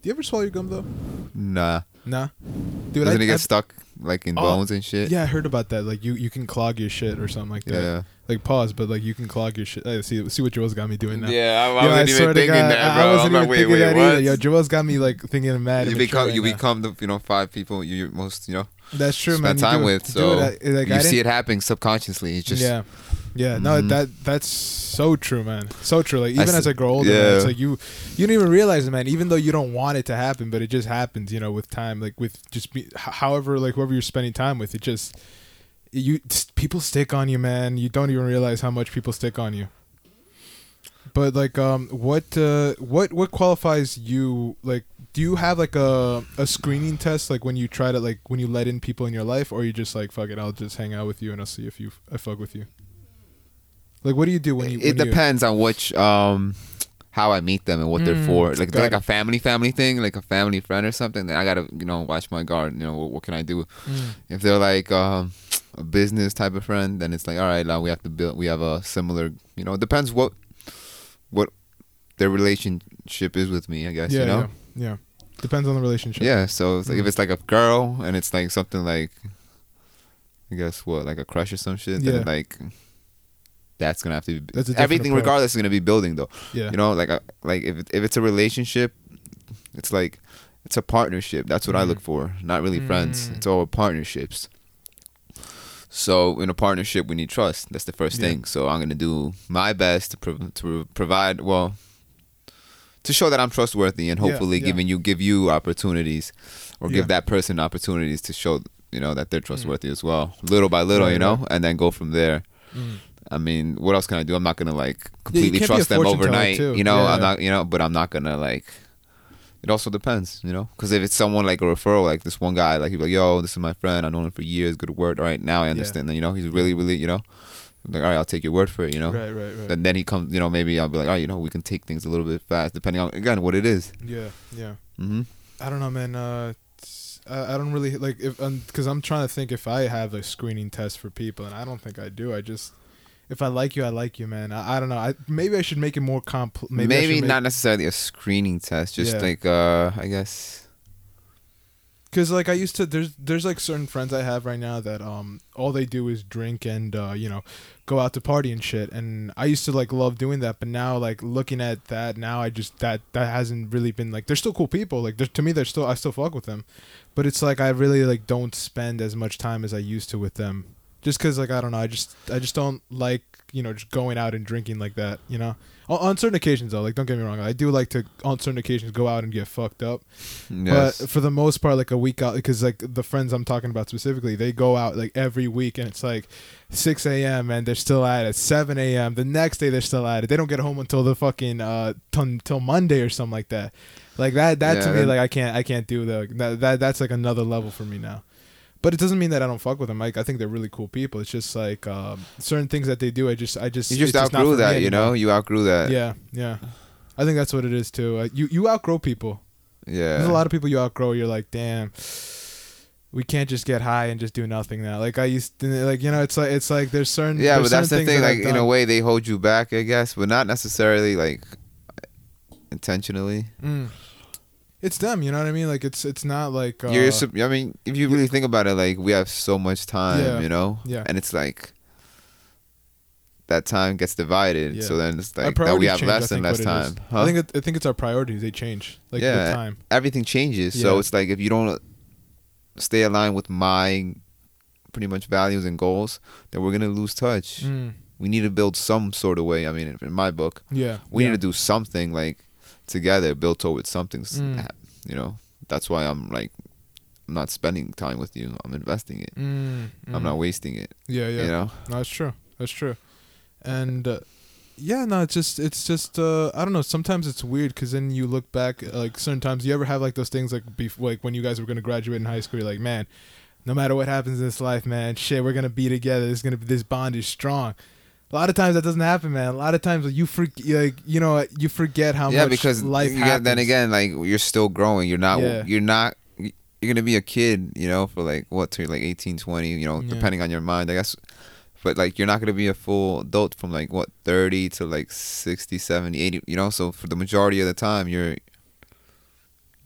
Do you ever swallow your gum though? Nah. Nah. Dude, Doesn't I, it get I- stuck like in Oh, bones and shit? Yeah, I heard about that. Like you, you can clog your shit or something like that. Yeah. Like pause, but like you can clog your shit. Hey, see, see what Joel's got me doing now. Yeah, I, I Yo, wasn't even thinking God, that, I- bro. I wasn't I'm even wait, thinking wait, that what? either. Yo, Joel's got me like thinking mad. you become right you now. become the you know five people you most you know That's true, man. spend time do- with. do So it, like, you see it happening subconsciously. It's just yeah, yeah. No, Mhm. that that's so true, man. So true. Like I even s- as I grow older, man, it's like you you don't even realize it, man. Even though you don't want it to happen, but it just happens. You know, with time, like with just be, however, like whoever you're spending time with, it just you people stick on you, man. You don't even realize how much people stick on you. But like, um, what uh, what what qualifies you? Like, do you have like a a screening test? Like when you try to like when you let in people in your life, or you just like fuck it, I'll just hang out with you and I'll see if you I fuck with you. Like, what do you do when you? it when you- depends on which um how I meet them and what they're Mm, for. Like if they're like a family family thing, like a family friend or something. Then I gotta you know watch my guard. You know what, what can I do? Mm. If they're like um a business type of friend, then it's like all right, now we have to build. We have a similar. You know, it depends what what their relationship is with me. I guess yeah, you know. yeah, yeah. Depends on the relationship. Yeah, so it's like if Mm. it's like a girl and it's like something like, I guess what like a crush or some shit. Yeah. Then like, that's gonna have to be That's a everything. approach. Regardless, is gonna be building though. yeah. You know, like uh, like if if it's a relationship, it's like it's a partnership. That's what I Mm. look for. Not really friends. Mm. It's all partnerships. So in a partnership, we need trust. That's the first Yeah. thing. So I'm gonna do my best to prov- to provide well. To show that I'm trustworthy and hopefully yeah. giving you give you opportunities, or Yeah. give that person opportunities to show you know that they're trustworthy as well, little by little, Right, you know, right. and then go from there. Mm. I mean, what else can I do? I'm not gonna like completely a trust them overnight. You know, Yeah. I'm not. You know, but I'm not gonna like. It also depends, you know, because if it's someone like a referral, like this one guy, like he's like, "Yo, this is my friend. I know him for years. Good word. All right, now I understand. that You know, he's really, really, you know, I'm like, all right, I'll take your word for it. You know, Right, right, right. and then he comes, you know, maybe I'll be like, oh, you know, we can take things a little bit fast, depending on again what it is. yeah, yeah. Mm-hmm. I don't know, man. Uh, I, I don't really like if because I'm trying to think if I have a screening test for people, and I don't think I do. I just if I like you, I like you, man. I, I don't know. I maybe I should make it more compl. Maybe, Maybe, not necessarily a screening test, just Yeah. like uh, I guess. Cause like I used to, there's there's like certain friends I have right now that um all they do is drink and uh you know go out to party and shit. And I used to like love doing that, but now like looking at that now, I just that that hasn't really been like they're still cool people. Like to me, they're still I still fuck with them, but it's like I really like don't spend as much time as I used to with them. Just cause like I don't know, I just I just don't like you know just going out and drinking like that. You know, on, on certain occasions though, like don't get me wrong, I do like to on certain occasions go out and get fucked up. Yes. But for the most part, like a week out, because like the friends I'm talking about specifically, they go out like every week, and it's like 6 a.m. and they're still at it. 7 a.m. The next day they're still at it. They don't get home until the fucking uh till, till Monday or something like that. Like that that to me that- like I can't I can't do that. that that that's like another level for me now. But it doesn't mean that I don't fuck with them. Like I think they're really cool people. It's just like um, certain things that they do. I just I just you just outgrew me that, you know. You outgrew that. Yeah, yeah. I think that's what it is too. Uh, you you outgrow people. Yeah. There's a lot of people you outgrow. You're like, damn, we can't just get high and just do nothing now. Like I used to, like you know, it's like it's like there's certain Yeah, there's but that's the thing. that Like in a way, they hold you back, I guess, but not necessarily like intentionally. Mm. It's them. You know what I mean? Like it's it's not like uh, You're. I mean, if you really think about it, like we have so much time, Yeah. you know, Yeah. and it's like that time gets divided. Yeah. So then it's like that we have change, less and less what it is. time. Huh? I think it, I think it's our priorities. They change like Yeah. with time. everything changes. So it's like if you don't stay aligned with my pretty much values and goals, then we're gonna lose touch. Mm. We need to build some sort of way. I mean, in my book, Yeah. we yeah. need to do something like together, build towards something. Mm. You know, that's why I'm like, I'm not spending time with you. I'm investing it. Mm, I'm mm. not wasting it. Yeah, yeah. You know. No, that's true. That's true. And uh, yeah, no, it's just it's just uh, I don't know. Sometimes it's weird because then you look back like certain times. You ever have like those things like bef- like when you guys were gonna graduate in high school? You're like, man, no matter what happens in this life, man, shit, we're gonna be together. This gonna be this bond is strong. A lot of times that doesn't happen, man. A lot of times you forget, like you know, you forget how yeah, much because life yeah, then again, like you're still growing. You're not. Yeah. You're not. You're gonna be a kid, you know, for like what, to like 18, 20, you know, Yeah. depending on your mind, I guess. But like you're not gonna be a full adult from like what 30 to like 60, 70, 80, you know. So for the majority of the time, you're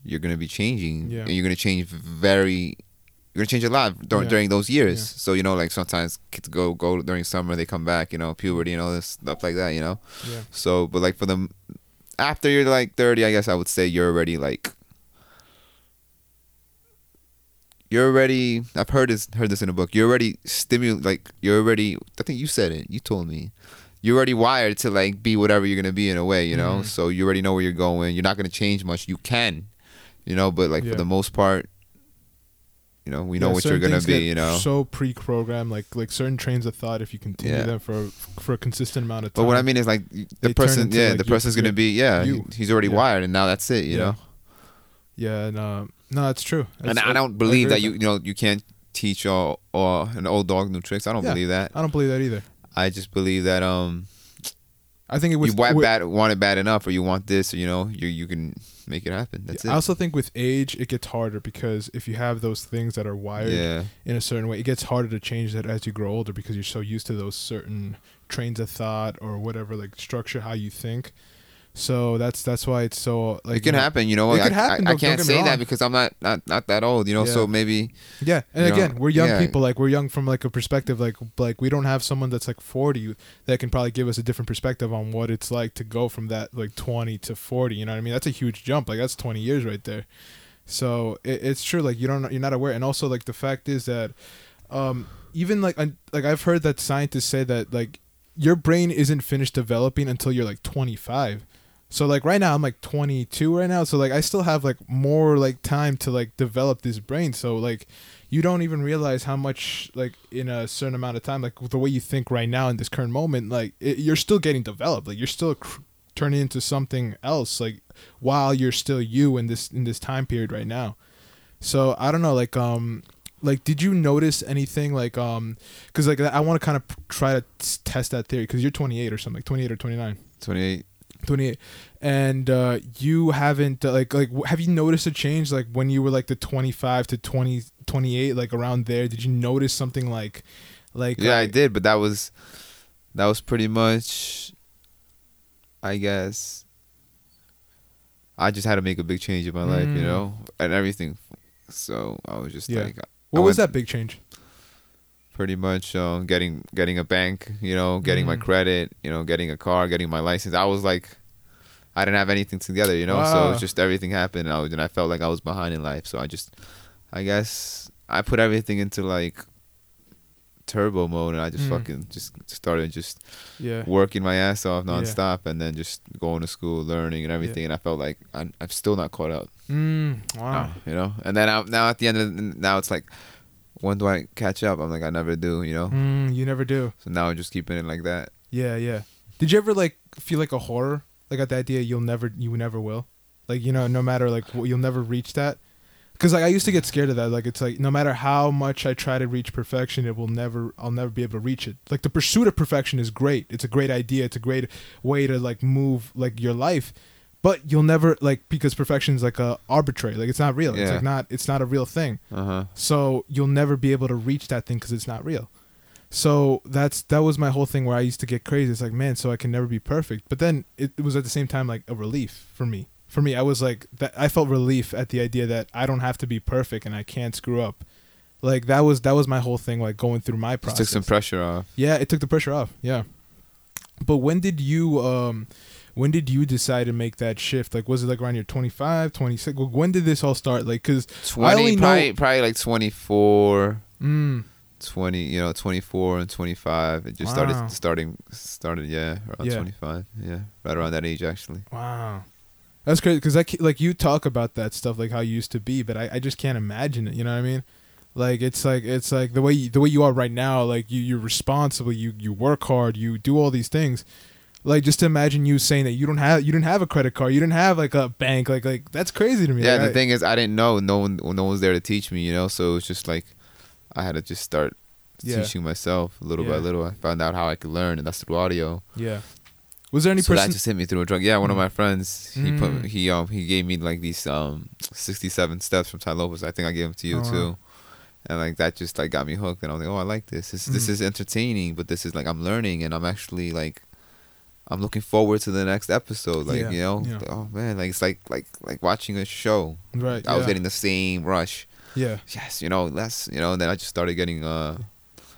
you're gonna be changing, Yeah. and you're gonna change very. You're gonna change a lot during, Yeah. during those years. Yeah. So you know, like sometimes kids go go during summer, they come back, you know, puberty and all this stuff like that, you know. Yeah. So, but like for them, after you're like 30, I guess I would say you're already like. You're already. I've heard this. Heard this in a book. You're already stimul. Like you're already. I think you said it. You told me. You're already wired to like be whatever you're gonna be in a way, you know. Mhm. So you already know where you're going. You're not gonna change much. You can, you know. But like Yeah. for the most part, you know, we know Yeah, what you're gonna be. You know. so pre-programmed, like like certain trains of thought. If you continue Yeah. them for for a consistent amount of time. But what I mean is like the person, yeah, like, the person's gonna be, yeah, you. he's already Yeah. wired, and now that's it, you know. yeah, and uh, no, it's true. And I don't believe agree that you, you know, you can't teach all, all an old dog new tricks. I don't believe that. I don't believe that either. I just believe that um, I think it was you want bad, want it bad enough, or you want this, or you know, you you can make it happen. That's I it. I also think with age it gets harder because if you have those things that are wired Yeah, in a certain way, it gets harder to change that as you grow older because you're so used to those certain trains of thought or whatever like structure how you think. So that's that's why it's so like it can you know- happen. You know, It like, I, happen, I, I don't- can't don't get me say that because I'm not not not that old. You know, Yeah. so maybe Yeah, and You know, again, we're young yeah. people. Like we're young from like a perspective. Like like we don't have someone that's like forty that can probably give us a different perspective on what it's like to go from that like twenty to forty. You know what I mean? That's a huge jump. Like that's twenty years right there. So it, it's true. Like you don't you're not aware, and also like the fact is that, um, even like I, like I've heard that scientists say that like your brain isn't finished developing until you're like twenty five. So like right now I'm like 22 right now. So like I still have like more like time to like develop this brain. So like you don't even realize how much like in a certain amount of time like the way you think right now in this current moment like it, you're still getting developed. Like you're still cr- turning into something else like while you're still you in this in this time period right now. So I don't know like um like did you notice anything like um cuz like I want to kind of try to s- test that theory cuz you're 28 or something like 28 or 29 28. 28 and uh you haven't uh, like like have you noticed a change like when you were like the 25 to 20 28 like around there did you notice something like like Yeah, I did, but that was that was pretty much I guess I just had to make a big change in my life, you Mm. know, and everything. So I was just Yeah. like what I was went that big change pretty much uh, getting getting a bank, you know, getting my Mm. credit, you know, getting a car, getting my license. I was like I didn't have anything together, you know, so Wow. it's just everything happened and I, was, and I felt like I was behind in life. So I just I guess I put everything into like turbo mode and I just Mm. fucking just started just yeah working my ass off Yeah. nonstop and then just going to school, learning and everything. And I felt like I'm, I'm still not caught up. mm, wow You know. And then I, now at the end of the, now it's like, when do I catch up? I'm like I never do. You know. mm, you never do. So now I'm just keeping it like that. yeah yeah. Did you ever like feel like a horror? Like at the idea you'll never you never will? Like you know no matter like you'll never reach that? Because like i used to get scared of that. Like it's like no matter how much i try to reach perfection it will never i'll never be able to reach it. Like the pursuit of perfection is great. It's a great idea. It's a great way to like move like your life but you'll never like because perfection is like a arbitrary like it's not real. Yeah. it's like not it's not a real thing. Uh huh. so you'll never be able to reach that thing because it's not real. So that's that was my whole thing where i used to get crazy. It's like man so i can never be perfect. But then it, it was at the same time like a relief for me. For me i was like that i felt relief at the idea that i don't have to be perfect and i can't screw up. Like that was that was my whole thing like going through my process took some pressure off. yeah it took the pressure off. Yeah. But when did you um when did you decide to make that shift like was it like around your 25 26 Well, when did this all start like because Twenty, only know- probably, probably like 24, mm, 20, you know, 24 and 25. It just Wow. started, starting, started, yeah, around Yeah. 25. Yeah, right around that age, actually. Wow. That's crazy because like like you talk about that stuff like how you used to be, but I, I just can't imagine it. You know what I mean? Like it's like it's like the way you, the way you are right now. Like you you're responsible. You you work hard. You do all these things. Like just to imagine you saying that you don't have you didn't have a credit card. You didn't have like a bank. Like like that's crazy to me. Yeah, Like, the I- thing is, I didn't know. No one, no one was there to teach me. You know, so it's just like I had to just start Yeah. teaching myself little by little. I found out how I could learn, and that's through audio. Yeah. Was there any so person? that just hit me through a drug. Yeah, one of Mm. my friends, he Mm. put he um he gave me like these um sixty seven steps from Tai Lopez. I think I gave them to you Oh, wow. too. And like that just like got me hooked, and I was like, oh, I like this. This this Mm. is entertaining, but this is like I'm learning, and I'm actually like I'm looking forward to the next episode. Like Yeah, you know, yeah. oh man, like it's like like like watching a show. Right. I was yeah. getting the same rush. Yeah. Yes, you know, that's you know. And then I just started getting. uh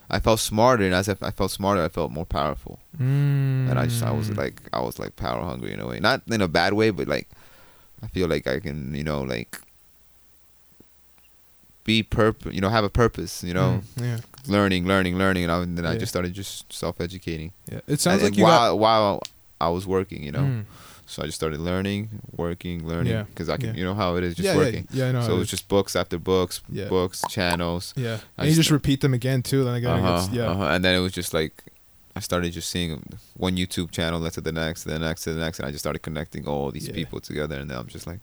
I felt smarter, and as I I felt smarter, I felt more powerful. Mm. And I just I was like I was like power hungry in a way, not in a bad way, but like I feel like I can you know like be purpose, you know, have a purpose, you know, Mm, yeah. Learning, learning, learning, and, I, and then I just started just self educating. Yeah. It sounds and, like you while got. while I was working, you know, Mm. so I just started learning, working, learning, Yeah, because I can, yeah. you know how it is, just yeah, working. Yeah, yeah, I know. so it it was just books after books, Yeah. books, channels. yeah, I and you just- just repeat them again too. Then again, Uh-huh, yeah, uh-huh. And then it was just like I started just seeing one YouTube channel led to the next, to the next, to the next, and I just started connecting all these Yeah. people together. And then I'm just like,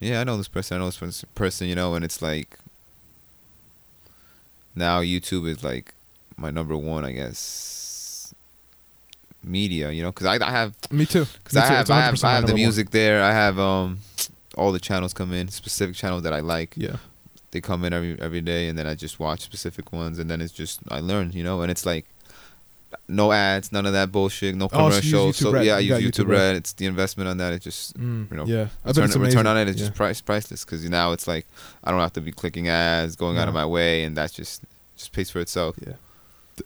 yeah, I know this person, I know this person, you know. And it's like now YouTube is like my number one, I guess, media, you know, because I, I have me too. because I have I have, I have the number one. music there. I have um all the channels come in, specific channels that I like Yeah, they come in every every day and then I just watch specific ones and then it's just I learn, you know, and it's like no ads, none of that bullshit, no Oh, so commercials. So, yeah, I use YouTube, YouTube Red. Red. It's the investment on that. It just mm, you know, yeah. Return, it's amazing. return on it is yeah. just price priceless because now it's like I don't have to be clicking ads, going out of my way, and that's just just pays for itself. Yeah.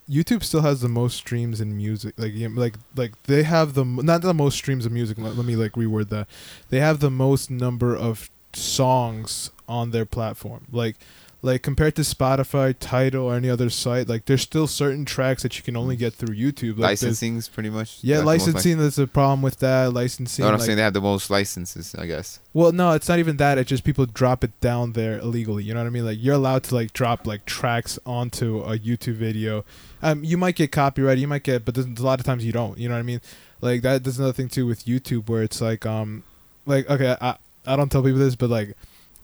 YouTube still has the most streams in music. Like, like, like they have the not the most streams of music. Let, let me like reword that. They have the most number of songs on their platform. Like, like compared to Spotify, Tidal, or any other site, like there's still certain tracks that you can only get through YouTube. Like there's- Licensing is pretty much Yeah, licensing. There's a problem with that. Licensing. No, I'm like- saying they have the most licenses, I guess. well, no, it's not even that. It's just people drop it down there illegally. You know what I mean? Like you're allowed to like drop like tracks onto a YouTube video. Um, you might get copyright. You might get, but there's a lot of times you don't. You know what I mean? Like that. There's another thing too with YouTube where it's like um, like okay, I I don't tell people this, but like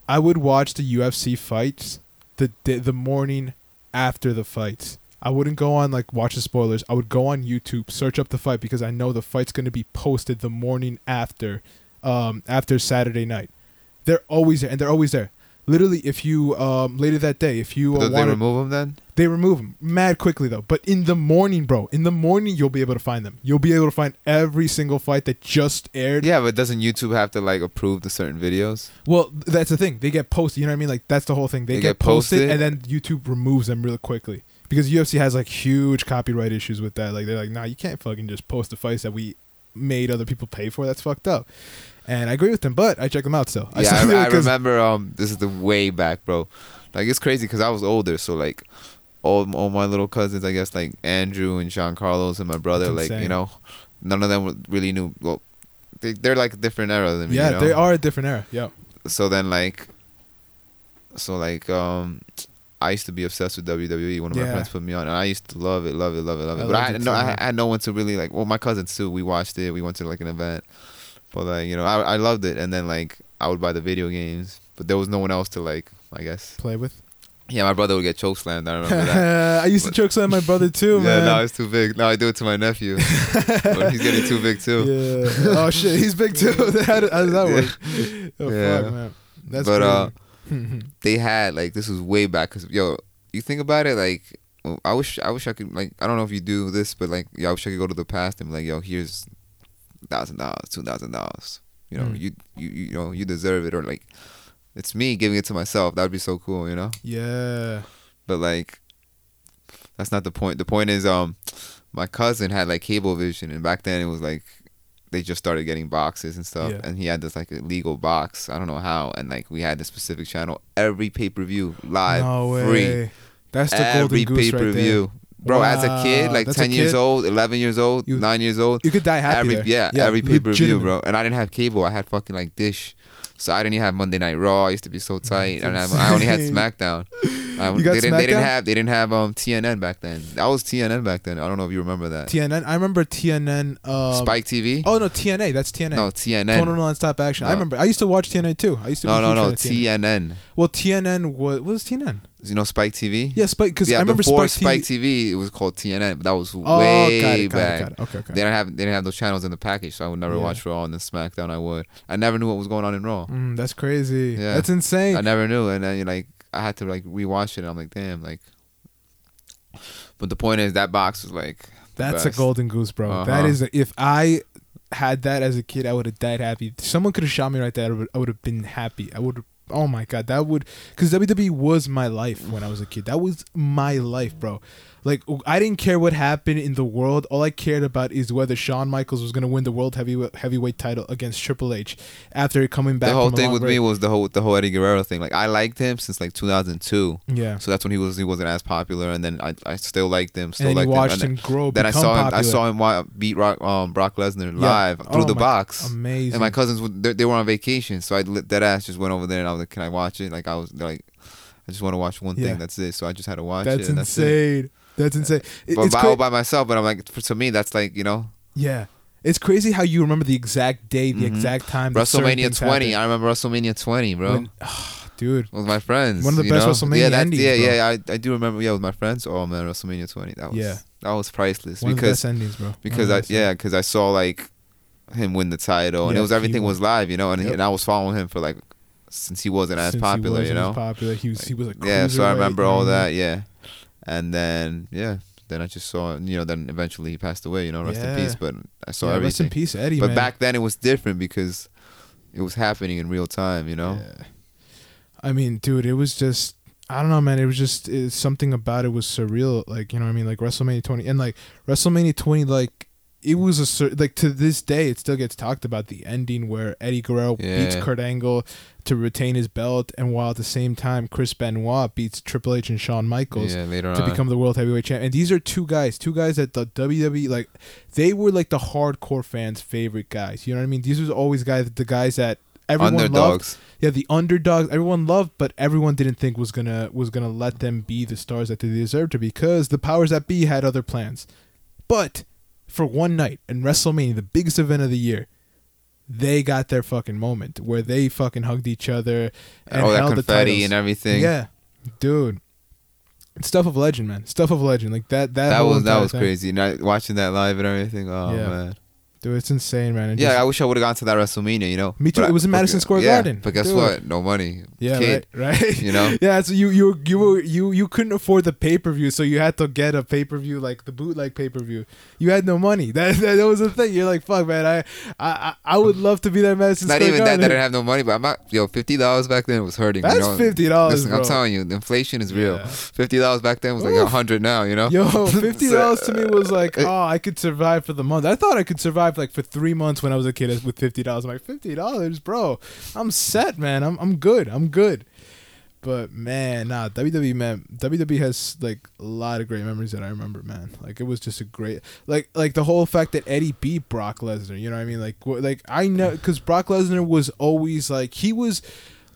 I would watch the UFC fights the the, the morning after the fights. I wouldn't go on like watch the spoilers. I would go on YouTube, search up the fight because I know the fight's going to be posted the morning after um after Saturday night. They're always there and they're always there. Literally if you um later that day if you uh, did they remove them then? they remove them mad quickly though. But in the morning, bro, in the morning you'll be able to find them. You'll be able to find every single fight that just aired. Yeah, but doesn't YouTube have to like approve the certain videos? Well, that's the thing. They get posted. You know what I mean? Like that's the whole thing. They, They get, get posted, posted? and then YouTube removes them really quickly because UFC has like huge copyright issues with that. Like they're like, nah, you can't fucking just post the fights that we made other people pay for. That's fucked up. And I agree with them, but I check them out still. yeah, still I, I remember. Um, this is the way back, bro. Like it's crazy because I was older, so like all all my little cousins, I guess like Andrew and Sean Carlos and my brother, like you know, none of them really knew. Well, they they're like a different era than me. Yeah, you know? they are a different era. Yeah. So then like, so like um. I used to be obsessed with WWE. One of my friends put me on, and I used to love it, love it, love it, love it. I but I loved had it no, I. I had no one to really like. Well, my cousins too. We watched it. We went to like an event, but like you know, I I loved it. And then like I would buy the video games, but there was no one else to like. I guess. Play with. Yeah, my brother would get choke slammed. I remember that. I used to choke slam my brother too, yeah, man. Yeah, now it's too big. Now I do it to my nephew. but he's getting too big too. Yeah. oh shit, he's big too. how, how does that work? Oh Yeah. fuck, man. That's But, uh. They had like this was way back because yo, you think about it like. I wish I wish I could like I don't know if you do this, but like yeah, I wish I could go to the past and be like, yo, here's thousand dollars, two thousand dollars. You know, Mm. you, you you know you deserve it, or like it's me giving it to myself. That would be so cool, you know. yeah. but like that's not the point the point is um my cousin had like cable vision and back then it was like they just started getting boxes and stuff Yeah. and he had this like illegal box i don't know how and like we had this specific channel every pay-per-view live no free That's the every golden goose right there. pay-per-view bro as a kid like that's a 10 years old 11 years old You- 9 years old You could die happy every there. yeah, every pay per view, bro. And I didn't have cable. I had fucking like Dish, so I didn't even have Monday Night Raw. I used to be so tight. And I, I only had. SmackDown. I, You got they, didn't, they didn't have they didn't have um TNN back then. That was TNN back then. I don't know if you remember that. TNN. I remember TNN. Um, Spike TV. Oh no, TNA. That's TNA. no TNN. Total Non-Stop Action. I remember. I used to watch TNA too. I used to. no no no TNA. TNN. Well, TNN was what was TNN? You know Spike TV. Yeah, Spike. Because yeah. I remember before Spike, Spike TV. TV, it was called TNN. But that was Oh, way got it, got back. it, got it. Okay, okay. They didn't have they didn't have those channels in the package, so I would never Yeah. watch Raw and then SmackDown. I would. I never knew what was going on in Raw. Mm, that's crazy. Yeah. That's insane. I never knew, and then you like I had to like rewatch it. And I'm like, damn, like. But the point is, that box was like That's a golden goose, bro. Uh-huh. That is. A, if I had that as a kid, I would have died happy. Someone could have shot me right there. I would, I would have been happy. I would. Oh my god, that would because WWE was my life when I was a kid. That was my life, bro. Like I didn't care what happened in the world. All I cared about is whether Shawn Michaels was gonna win the world heavyweight heavyweight title against Triple H after coming back. the whole thing with break. me was the whole the whole Eddie Guerrero thing. Like I liked him since like 2002. yeah. So that's when he was he wasn't as popular, and then I, I still liked him, still And liked watched him. him grow. then, then I saw him. I saw him beat Rock, um, Brock Lesnar Yeah. live through Oh the my- box. Amazing. And my cousins, they, they were on vacation, so I that ass just went over there and I was like, "Can I watch it?" Like I was like, "I just want to watch one Yeah. thing. That's it." So I just had to watch That's it. and That's it. That's insane. It- But it's by, cra- all by myself, but I'm like, for, to me, that's like you know, Yeah. It's crazy how you remember the exact day, the Mhm. exact time. WrestleMania 20. happened. I remember WrestleMania 20, bro. When- dude. with my friends. One of the best know? WrestleMania yeah, that, endings, Yeah, bro. yeah, I, I do remember. Yeah, with my friends. Oh man, WrestleMania 20. That was Yeah. that was priceless One of the because best endings, bro. Because I yeah because I saw like him win the title and it was everything was live, you know, and, Yep. and I was following him for like since he wasn't as Since he popular, you wasn't as know. popular. He was he was a yeah, so I remember all that. Yeah, and then yeah. Then I just saw, you know. Then eventually he passed away. You know, rest Yeah. in peace. But I saw yeah, everything. Rest in peace, Eddie. but man. back then it was different because it was happening in real time. You know. Yeah. I mean, dude, it was just I don't know, man. It was just it, something about it was surreal. Like you know, what I mean, like WrestleMania 20 and like WrestleMania 20, like it was a like to this day, it still gets talked about the ending where Eddie Guerrero beats Yeah. Kurt Angle to retain his belt, and while at the same time Chris Benoit beats Triple H and Shawn Michaels Yeah, to on. become the world heavyweight champ. And these are two guys, two guys that the WWE like they were like the hardcore fans' favorite guys. You know what I mean? These was always guys the guys that everyone loved. Yeah, the underdogs everyone loved, but everyone didn't think was gonna was gonna let them be the stars that they deserved to be because the powers that be had other plans. But for one night in WrestleMania, the biggest event of the year, they got their fucking moment where they fucking hugged each other and all that confetti and everything. Yeah, dude, stuff of legend, man. Stuff of legend, like that. That, that was that was thing. crazy. Not watching that live and everything. Oh Yeah. man. Dude. It's insane, man. And Yeah, just- I wish I would have gone to that WrestleMania. You know. Me too. But It was in Madison Square yeah, Garden. But guess Dude. what? No money. yeah, Kid. right, right. You know. Yeah, so you you you were you you couldn't afford the pay per view, so you had to get a pay per view like the bootleg pay per view. You had no money. That, that that was the thing. You're like, fuck, man. I I I- I would love to be there, at Madison Not Square even that. Garden. That I didn't have no money, but I'm not. Yo, fifty dollars back then was hurting. That's you know? fifty dollars, I'm telling you, the inflation is real. Yeah. Fifty dollars back then was like a hundred now. You know. Yo, fifty dollars to me was like, oh, I could survive for the month. I thought I could survive like for three months when I was a kid with fifty dollars. I'm like, fifty dollars, bro. I'm set, man. I'm I'm good. I'm good. But man, nah, WWE man, WWE has like a lot of great memories that I remember, man. Like it was just a great, like like the whole fact that Eddie beat Brock Lesnar. You know what I mean? Like like I know because Brock Lesnar was always like he was.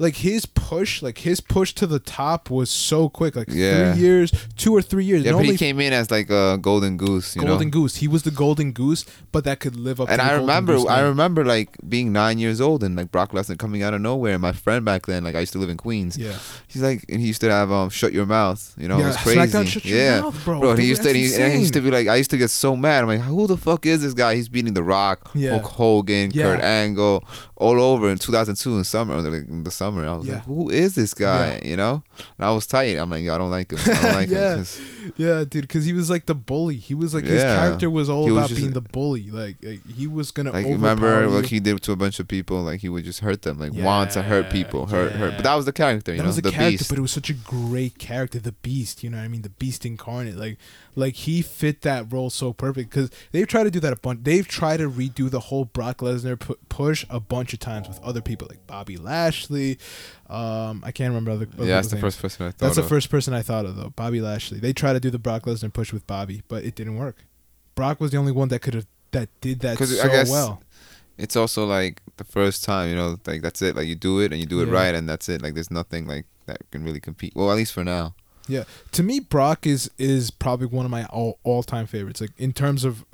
Like his push, like his push to the top was so quick. Like Yeah. three years, two or three years. Yeah, but he came in as like a golden goose. You golden know. goose. He was the golden goose, but that could live up. And I remember, I remember like being nine years old and like Brock Lesnar coming out of nowhere. And my friend back then, like I used to live in Queens. Yeah, He's like, and he used to have um, shut your mouth. You know, yeah. it was crazy. SmackDown, shut your yeah. mouth, bro. Bro, he Dude, used to, he, and he used to be like, I used to get so mad. I'm like, who the fuck is this guy? He's beating The Rock, Yeah. Hulk Hogan, Yeah. Kurt Angle, all over in 2002 in summer, like in the summer. I was Yeah. like, who is this guy? You know, and I was tight. I'm like, yo, I don't like him. I don't like Yeah. him. 'cause Yeah, dude, because he was like the bully. He was like his character was all He was about just- being the bully. Like, like, he was gonna Like overpower remember what he did to a bunch of people? Like he would just hurt them, like want to hurt people, hurt, hurt. But that was the character, you that know, was a the character, beast. but it was such a great character, the Beast. You know what I mean? The Beast incarnate. Like, like he fit that role so perfect because they've tried to do that a bunch. They've tried to redo the whole Brock Lesnar pu- push a bunch of times with other people like Bobby Lashley. Um, I can't remember other. other yeah, that's the names. first person I thought. That's the of. first person I thought of though, Bobby Lashley. They tried to do the Brock Lesnar push with Bobby, but it didn't work. Brock was the only one that could have that did that so I guess- well. It's also like the first time, you know, like that's it. Like you do it and you do it Yeah. right, and that's it. Like there's nothing like that can really compete. Well, at least for now. Yeah, to me, Brock is is probably one of my all all time favorites. Like in terms of,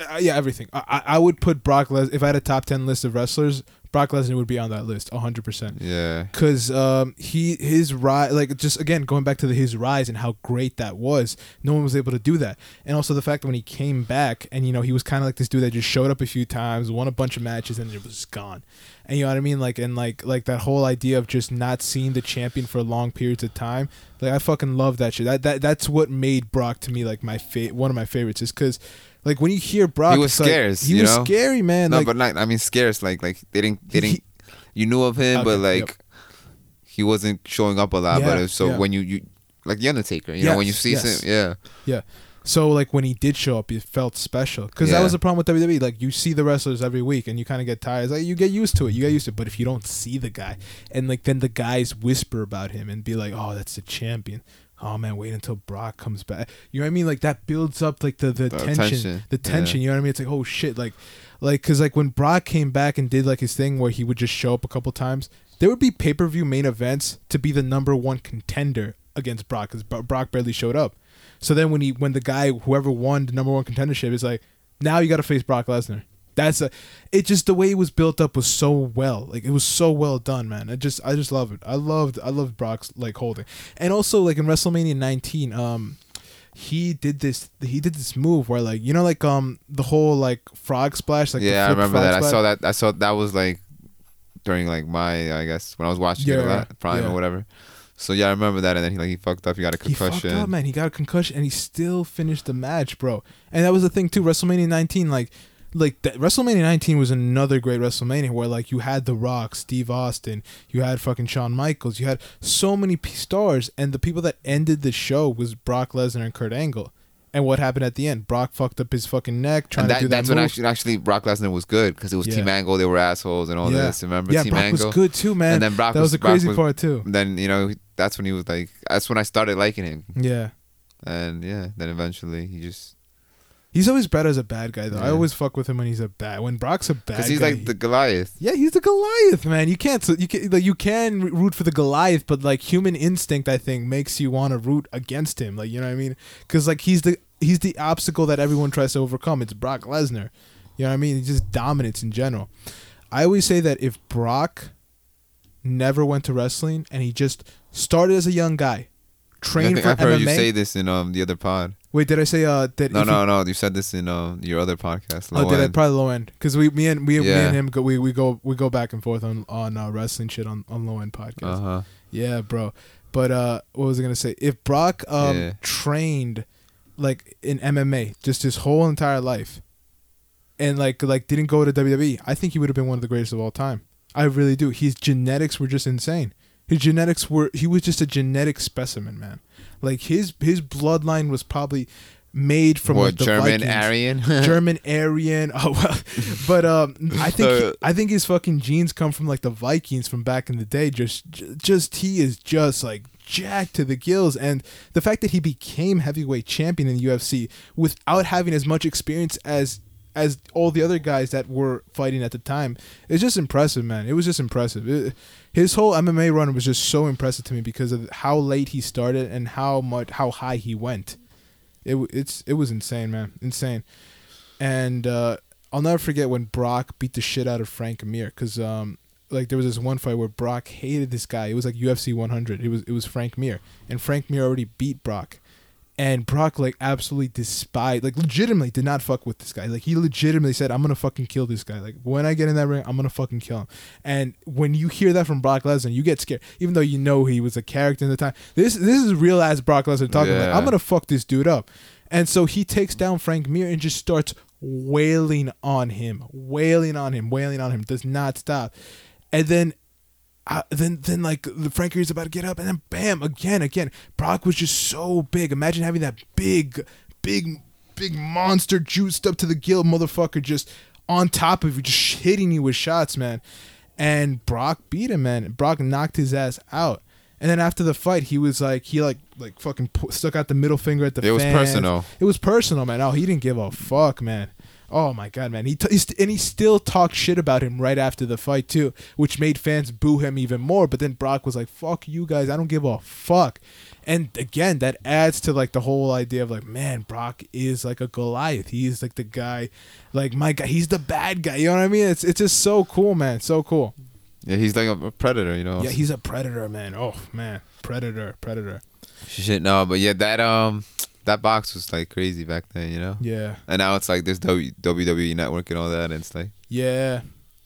uh, yeah, everything. I I- would put Brock Les if I had a top ten list of wrestlers. Brock Lesnar would be on that list, hundred percent. Yeah. Cause um, he his rise, like just again going back to the, his rise and how great that was. No one was able to do that, and also the fact that when he came back and you know he was kind of like this dude that just showed up a few times, won a bunch of matches, and it was gone. And you know what I mean? Like and like like that whole idea of just not seeing the champion for long periods of time. Like I fucking love that shit. That that that's what made Brock to me like my fa- one of my favorites is because like when you hear Brock, He was it's like- scarce, he you was know? scary, man. No, like, but not. I mean, scarce. Like, like they didn't. They didn't. You knew of him, but like yep. he wasn't showing up a lot. but Yeah, it- so yeah. when you you like the Undertaker, you know, when you see yes. him, yeah, yeah. So like when he did show up, it felt special because that was the problem with WWE. Like you see the wrestlers every week, and you kind of get tired. It's like you get used to it. You get used to it. But if you don't see the guy, and like then the guys whisper about him and be like, "Oh, that's the champion." Oh man, wait until Brock comes back. You know what I mean? Like that builds up like the the, The tension, tension, the tension. You know what I mean? It's like oh shit, like like because like when Brock came back and did like his thing where he would just show up a couple times, there would be pay per view main events to be the number one contender against Brock because Brock barely showed up. So then when he when the guy whoever won the number one contendership is like, now you got to face Brock Lesnar. That's a, it. Just the way it was built up was so well. Like it was so well done, man. I just I just love it. I loved I loved Brock's like holding, and also like in WrestleMania 19, um, he did this he did this move where like you know like um the whole like frog splash like yeah. I remember that. I saw that. I saw that was like during like my, I guess when I was watching it a lot, Prime yeah. or whatever. So yeah, I remember that. And then he like he fucked up. He got a concussion He fucked up, man. He got a concussion, and he still finished the match, bro. And that was the thing too. WrestleMania 19, like, like that, WrestleMania 19 was another great WrestleMania where like you had The Rock, Steve Austin, you had fucking Shawn Michaels, you had so many p- stars, and the people that ended the show was Brock Lesnar and Kurt Angle. And what happened at the end? Brock fucked up his fucking neck trying and that, to do that that's when actually, actually Brock Lesnar was good because it was Yeah. Team Angle. They were assholes and all yeah. this. Remember yeah, Team Brock Angle? was good too, man. And then Brock that was, the Brock crazy was- part too. Then you know that's when he was like. That's when I started liking him. Yeah. And yeah, then eventually he just He's always better as a bad guy though. I always fuck with him when he's a bad. When Brock's a bad because he's guy, like the Goliath. Yeah, he's the Goliath, man. You can't you can like you can root for the Goliath, but like human instinct, I think, makes you want to root against him. Like you know what I mean? Because like he's the he's the obstacle that everyone tries to overcome. It's Brock Lesnar. You know what I mean? He's just dominance in general. I always say that if Brock never went to wrestling and he just started as a young guy, Think for I've heard MMA. you say this in um the other pod. Wait, did I say uh that? No, no, no. You said this in uh, your other podcast. Oh, Low did I probably low end? Because we, me and we, me Yeah. and him, go, we, we go, we go back and forth on on uh, wrestling shit on on low end podcast. Uh huh. Yeah, bro. But uh, what was I gonna say? If Brock um Yeah. trained like in MMA just his whole entire life, and like like didn't go to WWE, I think he would have been one of the greatest of all time. I really do. His genetics were just insane. His genetics were he was just a genetic specimen, man. Like his his bloodline was probably made from what like, the German Vikings. Aryan? German Aryan. Oh well, but um, I think he- I think his fucking genes come from like the Vikings from back in the day. Just, just he is just like jacked to the gills, and the fact that he became heavyweight champion in the UFC without having as much experience as as all the other guys that were fighting at the time is just impressive, man. It was just impressive. It- his whole MMA run was just so impressive to me because of how late he started and how much how high he went. It it's it was insane, man, insane. And uh, I'll never forget when Brock beat the shit out of Frank Mir because um like there was this one fight where Brock hated this guy. It was like UFC 100. It was it was Frank Mir, and Frank Mir already beat Brock, and Brock like absolutely despised, like legitimately did not fuck with this guy. Like he legitimately said, "I'm gonna fucking kill this guy. Like when I get in that ring, I'm gonna fucking kill him." And when you hear that from Brock Lesnar, you get scared, even though you know he was a character in the time. This this is real ass Brock Lesnar talking like, "I'm gonna fuck this dude up," and so he takes down Frank Mir and just starts wailing on him, wailing on him, wailing on him. Does not stop, and then then then like the Frank Mir's about to get up, and then bam again, again. Brock was just so big. Imagine having that big, big, big monster juiced up to the gill motherfucker just on top of you, just hitting you with shots, man. And Brock beat him, man. Brock knocked his ass out. And then after the fight, he was like, he like, like fucking stuck out the middle finger at the. It was personal. It was personal, man. Oh, he didn't give a fuck, man. Oh my god, man! He t- he's, and he still talked shit about him right after the fight too, which made fans boo him even more. But then Brock was like, "Fuck you guys! I don't give a fuck." And again, that adds to like the whole idea of like, man, Brock is like a Goliath. He's like the guy, like my guy. He's the bad guy. You know what I mean? It's it's just so cool, man. So cool. Yeah, he's like a predator, you know. Yeah, he's a predator, man. Oh man, predator, predator. Shit, no, but yeah, that um, that box was like crazy back then, you know. Yeah. And now it's like there's w- WWE Network and all that, and it's like Yeah.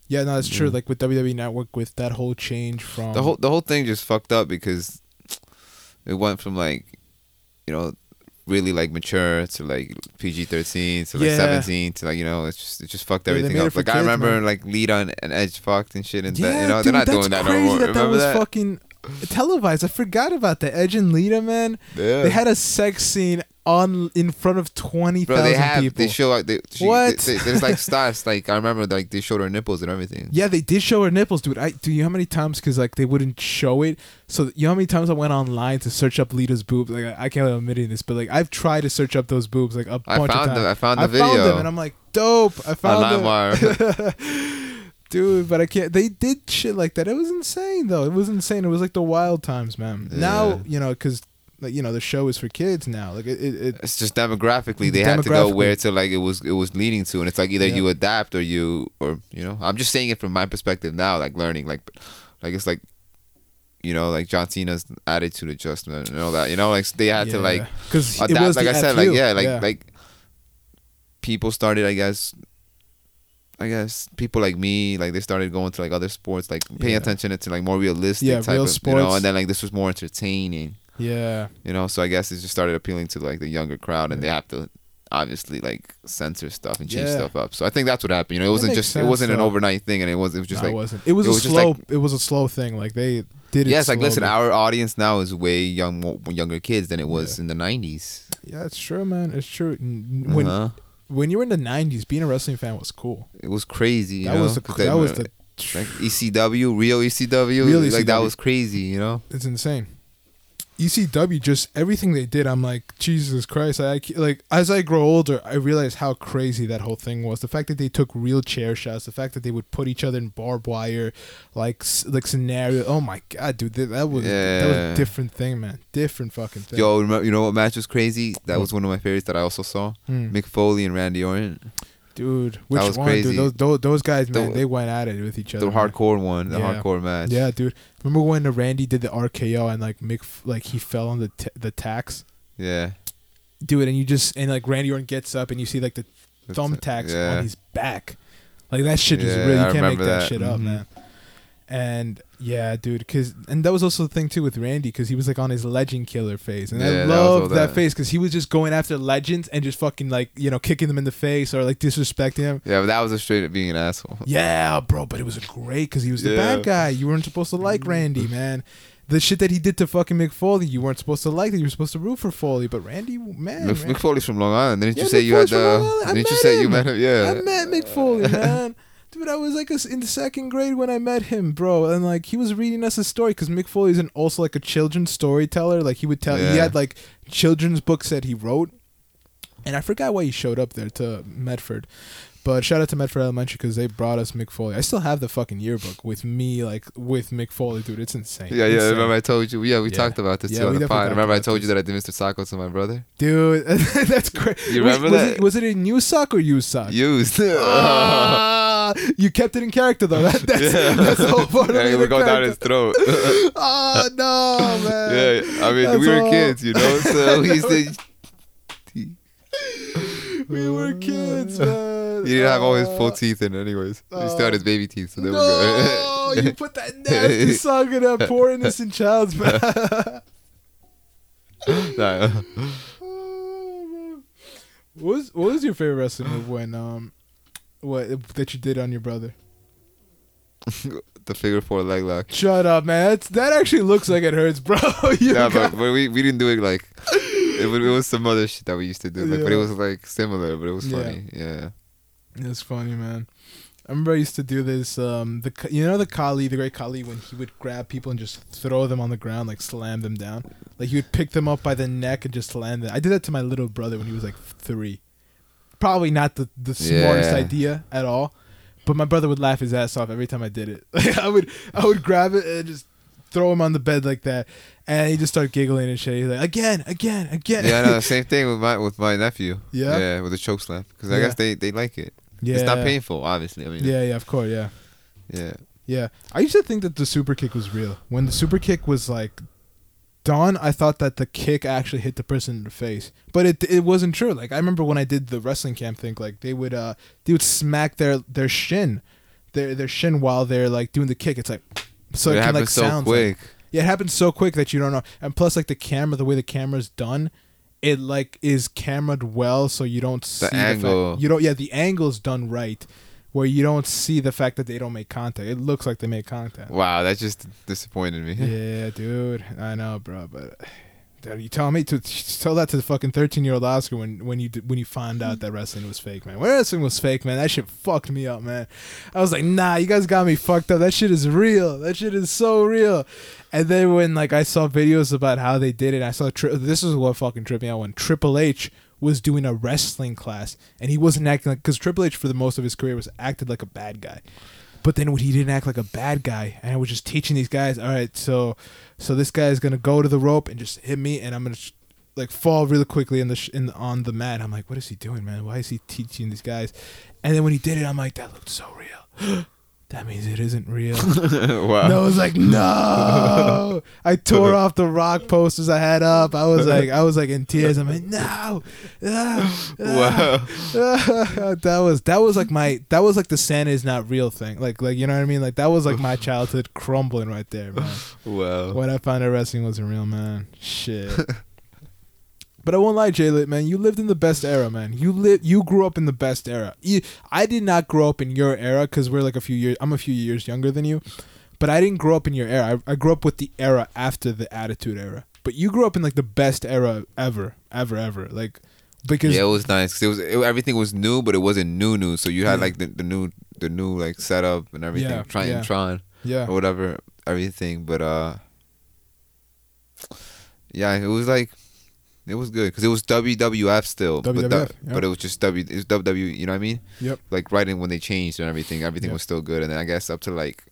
Yeah, no, that's true. Yeah. Like with WWE Network, with that whole change from the whole the whole thing just fucked up because it went from like, you know, really like mature to like PG thirteen to like Yeah. seventeen to like you know it's just it just fucked everything it up. Like I remember man. like Lita and, and Edge fucked and shit and yeah, that, you know dude, they're not doing that no more. that that Remember was that? fucking televised. I forgot about that. Edge and Lita, man. yeah. They had a sex scene on in front of twenty thousand people. they show like they, she, What? they- they- there's like stars like I remember like they showed her nipples and everything. yeah, they did show her nipples, dude. I do you know how many times because like they wouldn't show it. So you know how many times I went online to search up Lita's boobs. Like I, I can't believe I'm admitting this, but like I've tried to search up those boobs like a I bunch found of them. times. I found the I video found them and I'm like, dope. I on found them. Dude, but I can't. They did shit like that. It was insane, though. It was insane. It was like the wild times, man. Yeah. Now, you know, because like you know, the show is for kids now. Like it, it, it it's just demographically they had to go where to like it was it was leading to and it's like either Yeah. you adapt or you or you know i'm just saying it from my perspective now like learning like like it's like you know like john cena's attitude adjustment and all that you know like they had to like because adapt like i said like yeah like like people started i guess I guess people like me, like they started going to like other sports, like paying Yeah. attention to like more realistic Yeah, type real of, you know, and then like this was more entertaining yeah, you know so i guess it just started appealing to like the younger crowd and they have to obviously like censor stuff and change Yeah. stuff up so i think that's what happened you know it wasn't makes just it wasn't an overnight thing and it was it was just No, like it wasn't. It was it a was just slow. like- it was a slow thing. Like they did it. yes like listen our audience now is way young younger kids than it was in the 90s Yeah, it's true, man. It's true. When uh-huh. When you were in the '90s, being a wrestling fan was cool. it was crazy you that know was the. That they- was the. like ecw real ecw Real like that was crazy you know It's insane. ECW just everything they did. I'm like Jesus Christ. I, I like as I grow older, I realize how crazy that whole thing was. The fact that they took real chair shots, the fact that they would put each other in barbed wire, like like scenario. Oh my god, dude, that, that was that was a different thing, man. Different fucking thing. yo remember, you know what match was crazy that was one of my favorites that i also saw Hmm. mick foley and randy orton dude, which was one, crazy. dude? Those, those those guys, The- man, they went at it with each other. the man. hardcore one the Yeah. hardcore match Yeah, dude. Remember when Randy did the RKO and like Mick, like he fell on the t- the tax, yeah dude, and you just and like Randy Orton gets up and you see like the thumbtacks yeah. on his back. Like that shit is Yeah, really I you can't make that, that. shit up, Mhm. man. And yeah, dude, cause and that was also the thing too with Randy, cause he was like on his legend killer phase, and Yeah, I that loved all that, that. phase, cause he was just going after legends and just fucking like you know kicking them in the face or like disrespecting him. Yeah, but that was a straight up being an asshole. Yeah, bro, but it was great because he was the Yeah. bad guy. You weren't supposed to like Randy, man. The shit that he did to fucking Mick Foley, you weren't supposed to like that. You were supposed to root for Foley, but Randy, man, Mick, Randy- Mick Foley's from Long Island. Didn't you say Mick you had Foley's the? Didn't you say you met him? Yeah. I met Mick Foley, man. Dude, I was like a in the second grade when I met him, bro, and like he was reading us a story because Mick Foley's an also like a children's storyteller. Like he would tell, he had like children's books that he wrote, and I forgot why he showed up there to Medford. But shout out to Medford Elementary because they brought us Mick Foley. I still have the fucking yearbook with me, like with Mick Foley, dude. It's insane. Yeah, yeah. Insane. Remember I told you? Yeah, we Yeah. talked about this Yeah, too on the pod. Remember I told about you that I did Mr. Socko to my brother? dude. that's great. You Was- remember was that? It, was it a new sock or used sock? Used. Ah, you kept it in character though. That, that's, yeah. that's the whole point. of yeah, it it in would go down his throat. Oh no, man. yeah, I mean That's we were all- kids, you know. So he's the. We were kids, man. He didn't have all his full Uh, teeth in, anyways. he still uh, had his baby teeth, so they were No, good. you put that nasty song in that poor innocent child's mouth. Nah. what was what was your favorite wrestling move when um what that you did on your brother? the figure four leg lock. Shut up, man. That's, that actually looks like it hurts, bro. you yeah, got- but, but we, we didn't do it like it, was- it was some other shit that we used to do. Like, but it was like similar, but it was Yeah. funny. Yeah. It's funny, man. I remember I used to do this. Um, the you know the Khali, the great Khali, when he would grab people and just throw them on the ground, like slam them down. Like he would pick them up by the neck and just slam them. I did that to my little brother when he was like three. probably not the the smartest Yeah. idea at all. But my brother would laugh his ass off every time I did it. Like I would I would grab it and just throw him on the bed like that, and he just start giggling and shit. He's like, again, again, again. Yeah, no, same thing with my with my nephew. Yeah? yeah, with the choke slap because I Yeah. guess they they like it. Yeah, It's not painful, obviously. I mean, Yeah, yeah, of course, yeah. yeah. Yeah, I used to think that the super kick was real. When the super kick was like done, I thought that the kick actually hit the person in the face, but it it wasn't true. Like I remember when I did the wrestling camp thing, like they would uh they would smack their their shin, their their shin while they're like doing the kick. It's like so it it, can happens like so sounds like- quick. yeah, it happens so quick that you don't know. And plus, like the camera, the way the camera's done, it like is cameraed well, so you don't see the angle. fact, you don't. Yeah, the angle's done right, where you don't see the fact that they don't make contact. It looks like they make contact. Wow, that just disappointed me. Yeah, dude, I know, bro, but. Dude, you telling me to tell that to the fucking thirteen year old Oscar when when you when you found out that wrestling was fake, man. When wrestling was fake, man, that shit fucked me up, man. I was like, nah, you guys got me fucked up. That shit is real. That shit is so real. And then when like I saw videos about how they did it, I saw tri- this is what fucking tripped me out when Triple H was doing a wrestling class and he wasn't acting like because Triple H for the most of his career was acted like a bad guy. But then when he didn't act like a bad guy, and I was just teaching these guys, all right, so so this guy is gonna go to the rope and just hit me, and I'm gonna sh- like fall really quickly in the sh- in the, on the mat. I'm like, what is he doing, man? Why is he teaching these guys? And then when he did it, I'm like, that looked so real. That means it isn't real. wow. And I was like, no. I tore off the rock posters I had up. I was like, I was like in tears. I'm like, no. Ah, ah, Wow. that was that was like my that was like the Santa is not real thing. Like like you know what I mean? Like that was like my childhood crumbling right there, man. Wow. when I found out wrestling wasn't real, man. Shit. But I won't lie, Jay Lit, man. You lived in the best era, man. You lived, you grew up in the best era. I did not grow up in your era because we're like a few years. I'm a few years younger than you, but I didn't grow up in your era. I, I grew up with the era after the Attitude Era. But you grew up in like the best era ever, ever, ever. Like because Yeah, it was nice. 'cause it was it, everything was new, but it wasn't new new. So you had Yeah. like the, the new the new like setup and everything. Yeah, Trying yeah. trying yeah, or whatever everything. But uh, yeah, it was like it was good because it was WWF still, but, the- yeah. but it was just W. It was WWE. You know what I mean? Yep. Like right in when they changed and everything, everything Yep. was still good. And then I guess up to like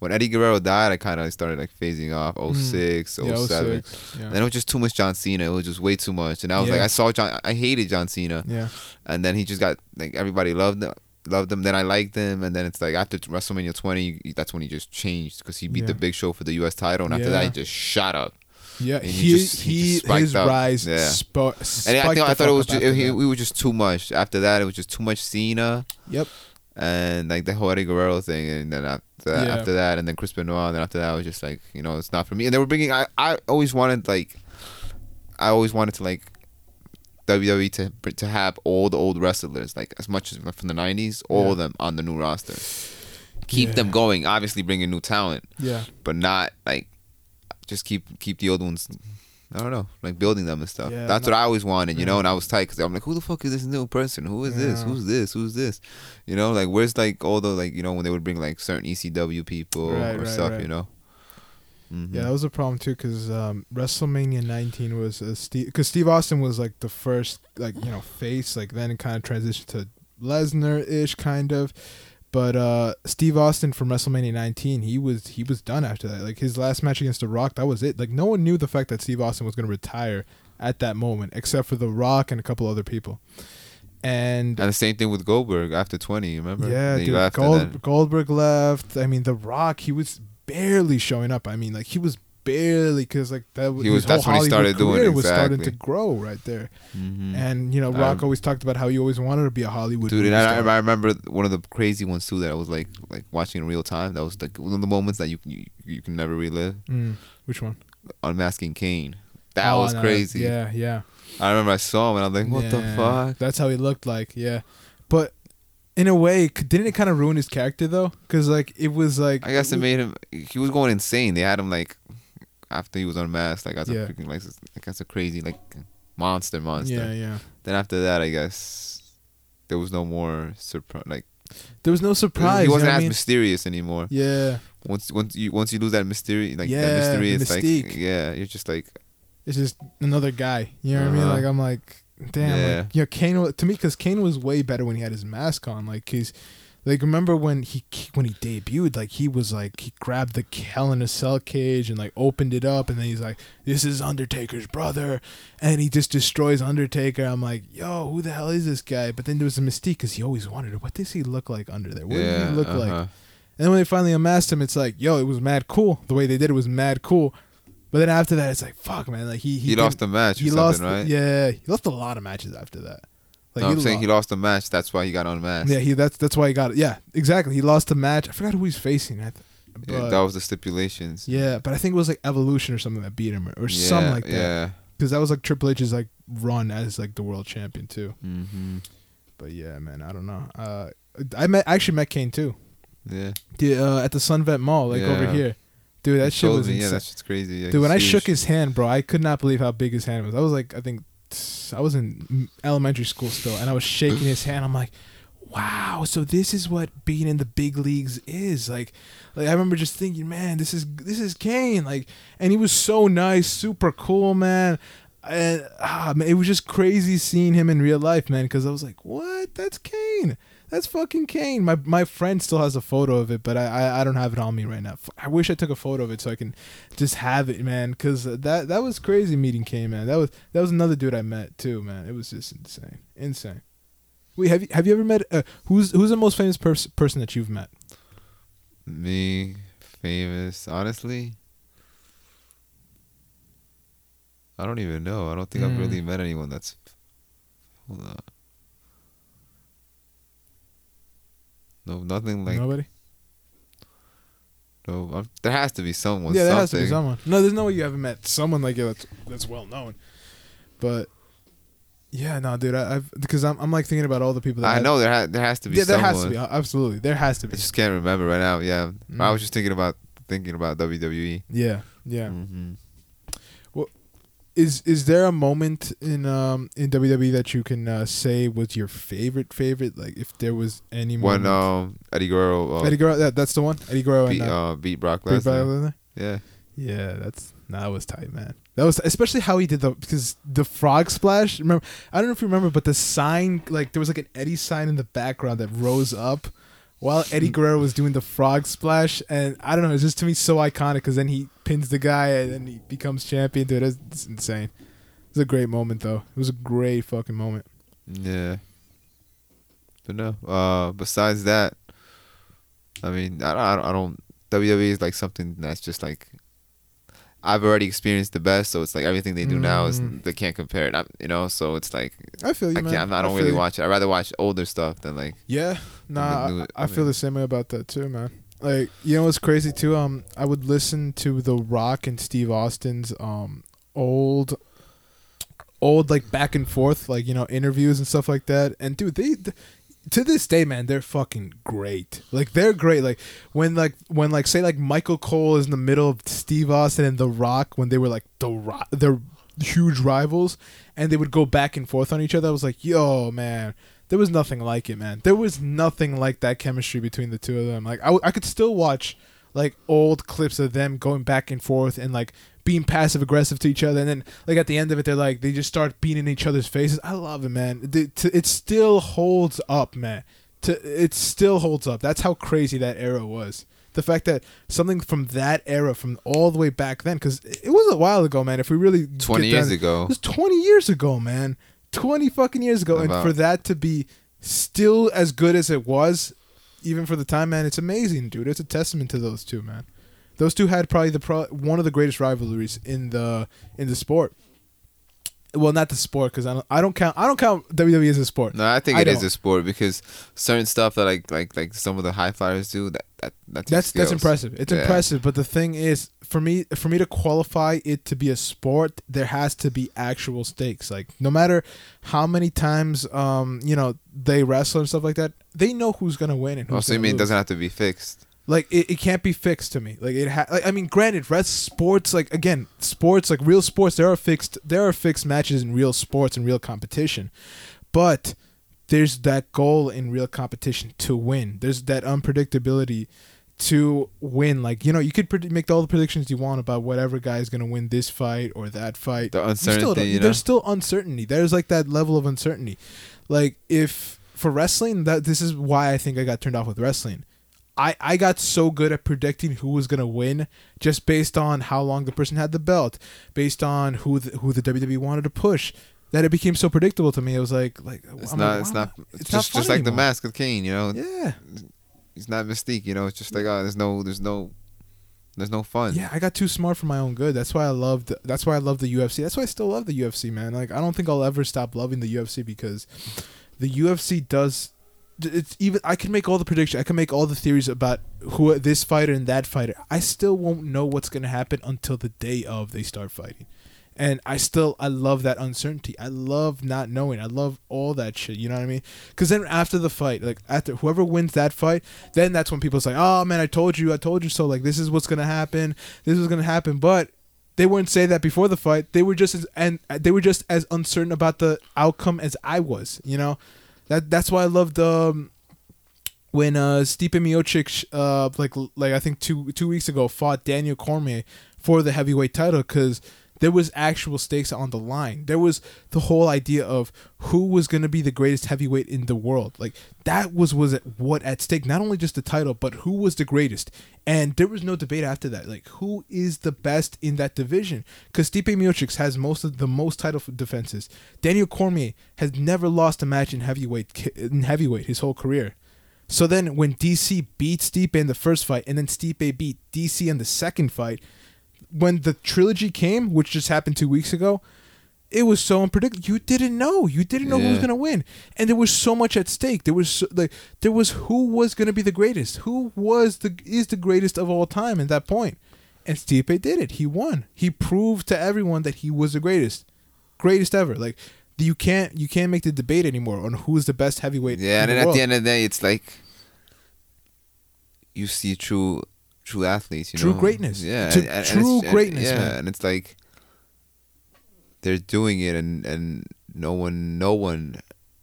when Eddie Guerrero died, I kind of started like phasing off. 06, Mm. yeah, 06, yeah. And it was just too much John Cena. It was just way too much. And I was Yeah. like, I saw John. I hated John Cena. yeah, And then he just got like everybody loved him, loved him. Then I liked them, And then it's like after WrestleMania 20, that's when he just changed because he beat the Big Show for the U.S. title. And after that, he just shot up. Yeah. And he He just- he he, just his rise Yeah. spo- And I, think, I thought it was just, after he, we were just too much. After that, it was just too much Cena Yep. and like the whole Eddie Guerrero thing. And then after that, Yeah. after that, and then Chris Benoit. And then after that, I was just like, you know, it's not for me. And they were bringing. I, I always wanted like, I always wanted to like. WWE to to have all the old wrestlers like as much as from the '90s, all Yeah. of them on the new roster. Keep Yeah. them going. Obviously, bringing new talent, Yeah. but not like just keep keep the old ones. I don't know, like building them and stuff. Yeah, That's no- what I always wanted, you Yeah. know. And I was tight because I'm like, who the fuck is this new person? Who is this? Who's this? Who's this? You know, like where's like all the like you know when they would bring like certain ECW people Right, or right, stuff, right. you know. Mhm. Yeah, that was a problem too, because um, WrestleMania 19 was a Steve, because Steve Austin was like the first, like you know, face. Like then it kind of transitioned to Lesnar ish, kind of. But uh, Steve Austin from WrestleMania 19, he was he was done after that. Like his last match against The Rock, that was it. Like no one knew the fact that Steve Austin was going to retire at that moment, except for The Rock and a couple other people. And And the same thing with Goldberg after 20. Remember? yeah, dude, left Gold, Goldberg left. I mean, The Rock, he was barely showing up. I mean, like he was barely because like that He was- that's whole when he Hollywood started doing career was starting to grow right there. Mhm. And you know, Rock rem- always talked about how he always wanted to be a Hollywood Dude, and I. I remember one of the crazy ones too that I was like like watching in real time. That was like one of the moments that you you, you can never relive. Mm, which one? Unmasking Kane. That Oh, was no, crazy. Yeah, yeah. I remember I saw him and I was like, what the fuck? That's how he looked like. Yeah, but in a way, didn't it kind of ruin his character though? Because like it was like I guess it made him. He was going insane. They had him like after he was unmasked, like as Yeah. a freaking like, like as a crazy like monster monster. Yeah, yeah. Then after that, I guess there was no more surprise. Like There was no surprise. he wasn't what I as mean? mysterious anymore. Yeah, Once once you once you lose that mystery, like Yeah, that mystery, it's like yeah, you're just like it's just another guy. You know what I mean? Uh-huh. Like I'm like, damn, Yeah. like, yeah, Kane to me because Kane was way better when he had his mask on. Like he's like remember when he when he debuted, like he was like he grabbed the Hell in a Cell cage and like opened it up, and then he's like, "This is Undertaker's brother," and he just destroys Undertaker. I'm like, "Yo, who the hell is this guy?" But then there was a mystique because he always wondered, what does he look like under there? What yeah. did he look like? uh-huh. And then when they finally unmasked him, it's like, yo, it was mad cool. The way they did it was mad cool. But then after that, it's like, fuck, man. Like he He, he, lost the match or he something, lost, right? yeah, he lost a lot of matches after that. Like no, I'm saying lo- he lost the match. That's why he got unmasked. yeah, he that's that's why he got it. Yeah, exactly. He lost the match. I forgot who he's facing. I th- Yeah, that was the stipulations. yeah, but I think it was like Evolution or something that beat him or, or something like that. Yeah. Because that was like Triple H's like run as like the world champion too. Mm-hmm. But yeah, man, I don't know. Uh, I met I actually met Kane too. Yeah. The, uh, at the Sunvet Mall, like over here. Dude, that He shit was me, insane. Yeah, that's just crazy. Yeah, Dude, when I shook his hand, bro, I could not believe how big his hand was. I was like, I think I was in elementary school still, and I was shaking his hand. I'm like, wow, so this is what being in the big leagues is like. Like I remember just thinking, man, this is this is Kane. Like, and he was so nice, super cool, man. And ah, man, it was just crazy seeing him in real life, man. Because I was like, what? That's Kane. That's fucking Kane. My my friend still has a photo of it, but I, I I don't have it on me right now. I wish I took a photo of it so I can just have it, man. Because that that was crazy meeting Kane, man. That was that was another dude I met too, man. It was just insane, insane. Wait, have you have you ever met? Uh, who's who's the most famous pers- person that you've met? Me, famous. Honestly, I don't even know. I don't think I've Mm. really met anyone that's. Hold on. No, nothing like Nobody. no. I'm, there has to be someone. yeah, there something. has to be someone. No, there's no way you haven't met someone like you that's that's well known. But yeah, no, dude, I, I've because I'm I'm like thinking about all the people that I know there ha- there has to be Yeah, there someone. has to be. Absolutely, there has to be. I just can't remember right now. Yeah, I Mm. was just thinking about thinking about. WWE. Yeah, yeah. hmm Is is there a moment in um in WWE that you can uh, say was your favorite favorite? Like if there was any When moment. um Eddie Guerrero uh, Eddie Guerrero, that, that's the one. Eddie Guerrero beat and uh, uh, beat Brock Lesnar. Yeah, Yeah, that's nah, that was tight, man. That was especially how he did the because the frog splash. Remember, I don't know if you remember, but the sign like there was like an Eddie sign in the background that rose up while Eddie Guerrero was doing the frog splash, and I don't know, it's just to me so iconic because then he pins the guy and then he becomes champion. Dude, it's, it's insane. It was a great moment though. It was a great fucking moment. yeah. But no. Uh, besides that, I mean, I I I don't. WWE is like something that's just like. I've already experienced the best, so it's like everything they do now is Mm. they can't compare it. I, you know, so it's like I feel you, I man. can't. I'm I don't feel really you. watch it. I rather watch older stuff than like. Yeah, nah, new- I, I I feel mean- the same way about that too, man. Like, you know what's crazy too? Um, I would listen to The Rock and Steve Austin's um old, old like back and forth like you know interviews and stuff like that. And dude, they. To this day, man, they're fucking great. Like they're great. Like when like when like say like Michael Cole is in the middle of Steve Austin and The Rock when they were like the Rock, they're huge rivals, and they would go back and forth on each other. I was like, yo, man, there was nothing like it, man. There was nothing like that chemistry between the two of them. Like I, w- I could still watch like old clips of them going back and forth and like being passive aggressive to each other, and then like at the end of it, they're like they just start beating each other's faces. I love it, man. It still holds up, man. To it still holds up. That's how crazy that era was. The fact that something from that era, from all the way back then, because it was a while ago, man. If we really Twenty years down- ago. it was 20 years ago, man. 20 fucking years ago. and for that to be still as good as it was, even for the time, man, it's amazing, dude. It's a testament to those two, man. Those two had probably the pro- one of the greatest rivalries in the in the sport. Well, not the sport because I don't I don't count I don't count WWE as a sport. No, I think I it is don't. a sport because certain stuff that like like like some of the high flyers do that that that That's that's impressive. It's Yeah. impressive, but the thing is, for me, for me to qualify it to be a sport, there has to be actual stakes. Like no matter how many times, um, you know, they wrestle and stuff like that, they know who's gonna win and who's Also, I gonna mean, it doesn't have to be fixed. Like it, it can't be fixed to me. Like it, ha- like, I mean, granted, rest sports like again, sports like real sports, there are fixed there are fixed matches in real sports and real competition, but there's that goal in real competition to win. There's that unpredictability to win. Like you know, you could pred- make all the predictions you want about whatever guy is gonna win this fight or that fight. The You still uncertainty, you know. There's still uncertainty. There's like that level of uncertainty. Like if for wrestling, that this is why I think I got turned off with wrestling. I, I got so good at predicting who was gonna win just based on how long the person had the belt, based on who the, who the WWE wanted to push, that it became so predictable to me. It was like like It's I'm not. like, it's not. it's It's not just just like the anymore. mask of Kane. You know, Yeah, it's not mystique. You know, it's just like oh, there's no, there's no, there's no fun. yeah. I got too smart for my own good. That's why I loved. That's why I love the UFC. That's why I still love the UFC, man. Like I don't think I'll ever stop loving the UFC because the UFC does. It's even. I can make all the predictions. I can make all the theories about who this fighter and that fighter. I still won't know what's gonna happen until the day of they start fighting. And I still I love that uncertainty. I love not knowing. I love all that shit. You know what I mean? Because then after the fight, like after whoever wins that fight, then that's when people say, "Oh man, I told you, I told you so." Like this is what's gonna happen. This is gonna happen. But they wouldn't say that before the fight. They were just as and uh, they were just as uncertain about the outcome as I was. You know, that that's why I loved um, when uh Stipe Miocic uh like like I think two two weeks ago fought Daniel Cormier for the heavyweight title because there was actual stakes on the line. There was the whole idea of who was going to be the greatest heavyweight in the world. Like that was was at what at stake. Not only just the title, but who was the greatest. And there was no debate after that. Like who is the best in that division? Because Stipe Miocic has most of the most title defenses. Daniel Cormier has never lost a match in heavyweight in heavyweight his whole career. So then when DC beat Stipe in the first fight and then Stipe beat DC in the second fight, when the trilogy came, which just happened two weeks ago, it was so unpredictable. You didn't know. You didn't know who was gonna win, and there was so much at stake. There was so, like there was who was gonna be the greatest, who was the is the greatest of all time at that point, and Stipe did it. He won. He proved to everyone that he was the greatest, greatest ever. Like you can't you can't make the debate anymore on who's the best heavyweight. Yeah, and the at the end of the day, it's like you see true, true athletes. You True know? greatness. Yeah, To- and- and true and- greatness, Yeah, man. and it's like they're doing it, and and no one, no one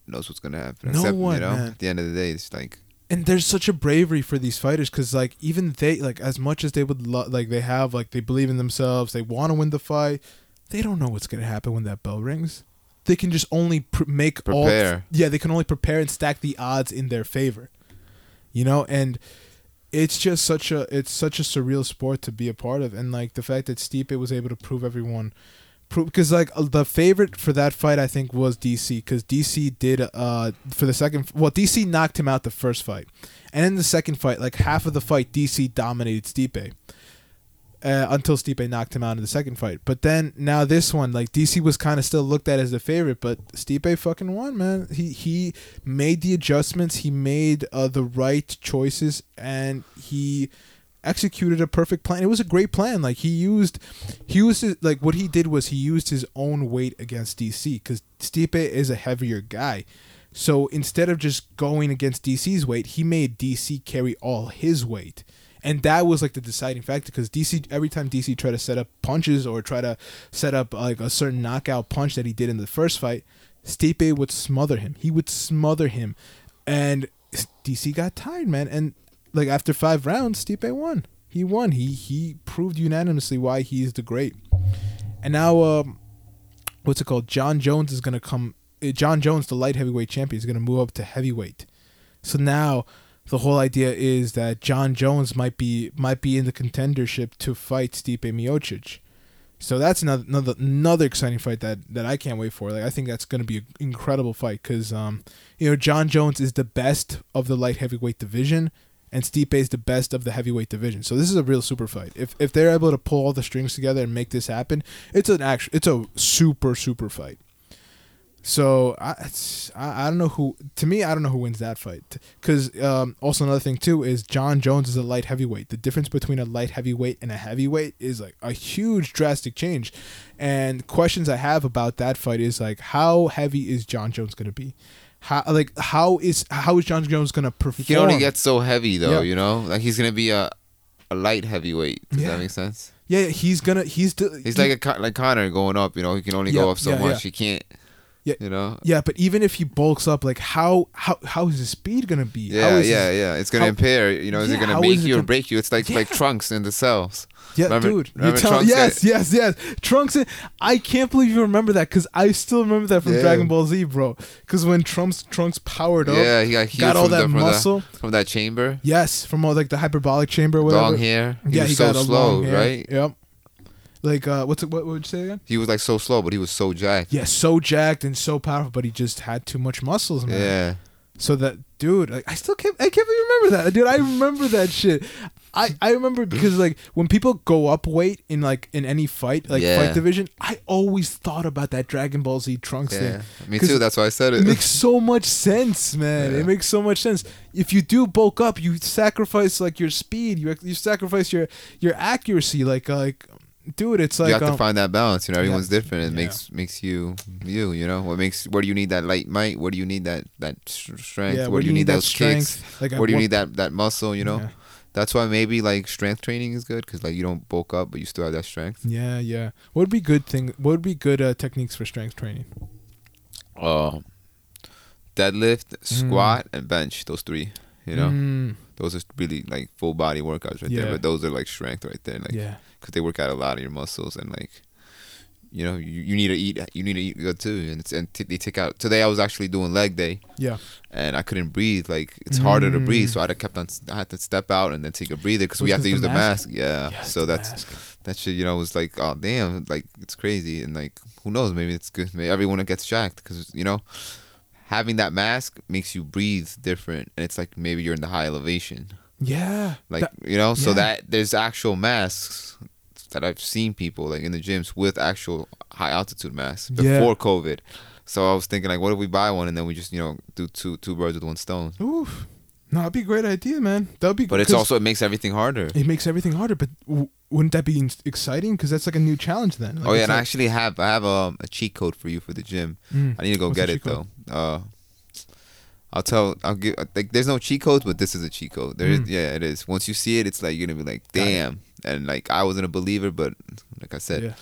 knows what's gonna happen. No except, one, you know, man. at the end of the day, it's like and there's such a bravery for these fighters because like even they like as much as they would lo- like they have like they believe in themselves they want to win the fight they don't know what's gonna happen when that bell rings they can just only pr- make all Prepare. yeah they can only prepare and stack the odds in their favor you know and it's just such a it's such a surreal sport to be a part of. And like the fact that Stipe was able to prove everyone prove because like uh, the favorite for that fight I think was DC because DC did uh for the second well DC knocked him out the first fight. And in the second fight like half of the fight DC dominated Stipe uh, until Stipe knocked him out in the second fight but then now this one like DC was kind of still looked at as the favorite but Stipe fucking won man he he made the adjustments he made uh, the right choices and he executed a perfect plan. It was a great plan. Like he used, he used like what he did was he used his own weight against DC because Stipe is a heavier guy. So instead of just going against DC's weight, he made DC carry all his weight. And that was like the deciding factor because DC every time DC tried to set up punches or try to set up like a certain knockout punch that he did in the first fight, Stipe would smother him. He would smother him, and DC got tired, man. And like after five rounds, Stipe won. He won. He he proved unanimously why he is the great. And now, um, what's it called? Jon Jones is gonna come. uh, Jon Jones, the light heavyweight champion, is gonna move up to heavyweight. So now, the whole idea is that Jon Jones might be might be in the contendership to fight Stipe Miocic. So that's another another another exciting fight that that I can't wait for. Like I think that's going to be an incredible fight because um you know Jon Jones is the best of the light heavyweight division, and Stipe is the best of the heavyweight division. So this is a real super fight. If if they're able to pull all the strings together and make this happen, it's an actual it's a super super fight. So I, it's, I I don't know who to me I don't know who wins that fight because um, also another thing too is Jon Jones is a light heavyweight. The difference between a light heavyweight and a heavyweight is like a huge drastic change, and questions I have about that fight is like how heavy is Jon Jones gonna be? How like how is how is Jon Jones gonna perform? he can only get so heavy though. Yeah. You know, like he's gonna be a a light heavyweight. Does Yeah. that make sense? yeah he's gonna he's the, He's like a like Connor going up. You know, he can only Yeah, go up so much. He can't. Yeah. You know. Yeah, but even if he bulks up, like how how how is his speed gonna be? How Yeah, his- yeah, yeah. It's gonna how- impair. You know, is Yeah, it gonna make you or gonna- break you? It's like like trunks in the cells. Yeah, Remember- dude. You remember tell Trunks yes, got- yes, yes. Trunks. In, I can't believe you remember that because I still remember that from Yeah. Dragon Ball Z, bro. Because when Trunks Trunks powered up, Yeah, he got got all that the, from, muscle. The, from that chamber. Yes, from all like the hyperbolic chamber, or whatever. Long hair. He yeah, he so got a slow, long hair. right? Yep. Like uh, what's it, what? What would you say again? He was like so slow, but he was so jacked. Yeah, so jacked and so powerful, but he just had too much muscles, man. Yeah. So that dude, like, I still can't. I can't really remember that, dude. I remember that shit. I I remember because like when people go up weight in like in any fight, like Yeah. fight division, I always thought about that Dragon Ball Z Trunks Yeah. thing. Me too. That's why I said It it. makes so much sense, man. Yeah. It makes so much sense. If you do bulk up, you sacrifice like your speed. You you sacrifice your your accuracy. Like uh, like, dude, it's like you have um, to find that balance. You know, everyone's yeah. different. It Yeah. makes makes you you. You know, what makes where do you need that light might? Where do you need that that strength? yeah, where, do you need, that those kicks? strength? Like at Where do you what- need that that muscle? You know, Yeah. that's why maybe like strength training is good because like you don't bulk up, but you still have that strength. Yeah, yeah. What would be good thing? What would be good uh, techniques for strength training? Uh, deadlift, squat, and bench. Those three. You know, Mm, those are really like full body workouts right Yeah. there. But those are like strength right there. Like yeah. because they work out a lot of your muscles and like you know you, you need to eat you need to eat good too and it's and t- they take out today I was actually doing leg day Yeah. and I couldn't breathe like it's harder to breathe Mm. so I had kept on I had to step out and then take a breather because we have to use the mask? mask, yeah Yes, so that's mask. that shit you know was like oh damn like it's crazy and like who knows maybe it's good maybe everyone gets jacked because you know having that mask makes you breathe different and it's like maybe you're in the high elevation yeah. like That- you know so yeah. that there's actual masks that i've seen people like in the gyms with actual high altitude masks Yeah. before covid so i was thinking like what if we buy one and then we just you know do two two birds with one stone Oof. No, that'd be a great idea, man. That'd be. but it's also it makes everything harder it makes everything harder. But w- wouldn't that be in- exciting? Because that's like a new challenge then. Like, oh yeah and i like- actually have i have um, a cheat code for you for the gym Mm. i need to go get it though uh I'll tell. I'll give. Like, there's no cheat codes, but this is a cheat code. There is. Mm. Yeah, it is. Once you see it, it's like you're gonna be like, damn. And like, I wasn't a believer, but like I said, Yeah.